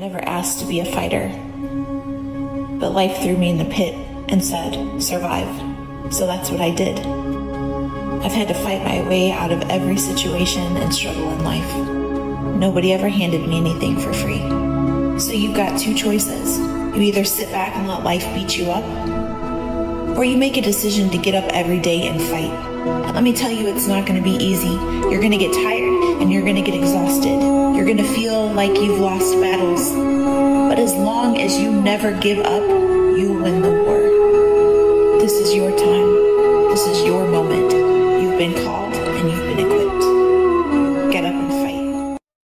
never asked to be a fighter, but life threw me in the pit and said, survive. So that's what I did. I've had to fight my way out of every situation and struggle in life. Nobody ever handed me anything for free. So you've got two choices. You either sit back and let life beat you up, or you make a decision to get up every day and fight. Let me tell you, it's not going to be easy. You're going to get tired and you're going to get exhausted. You're going to feel like you've lost battles. But as long as you never give up, you win the war. This is your time. This is your moment. You've been called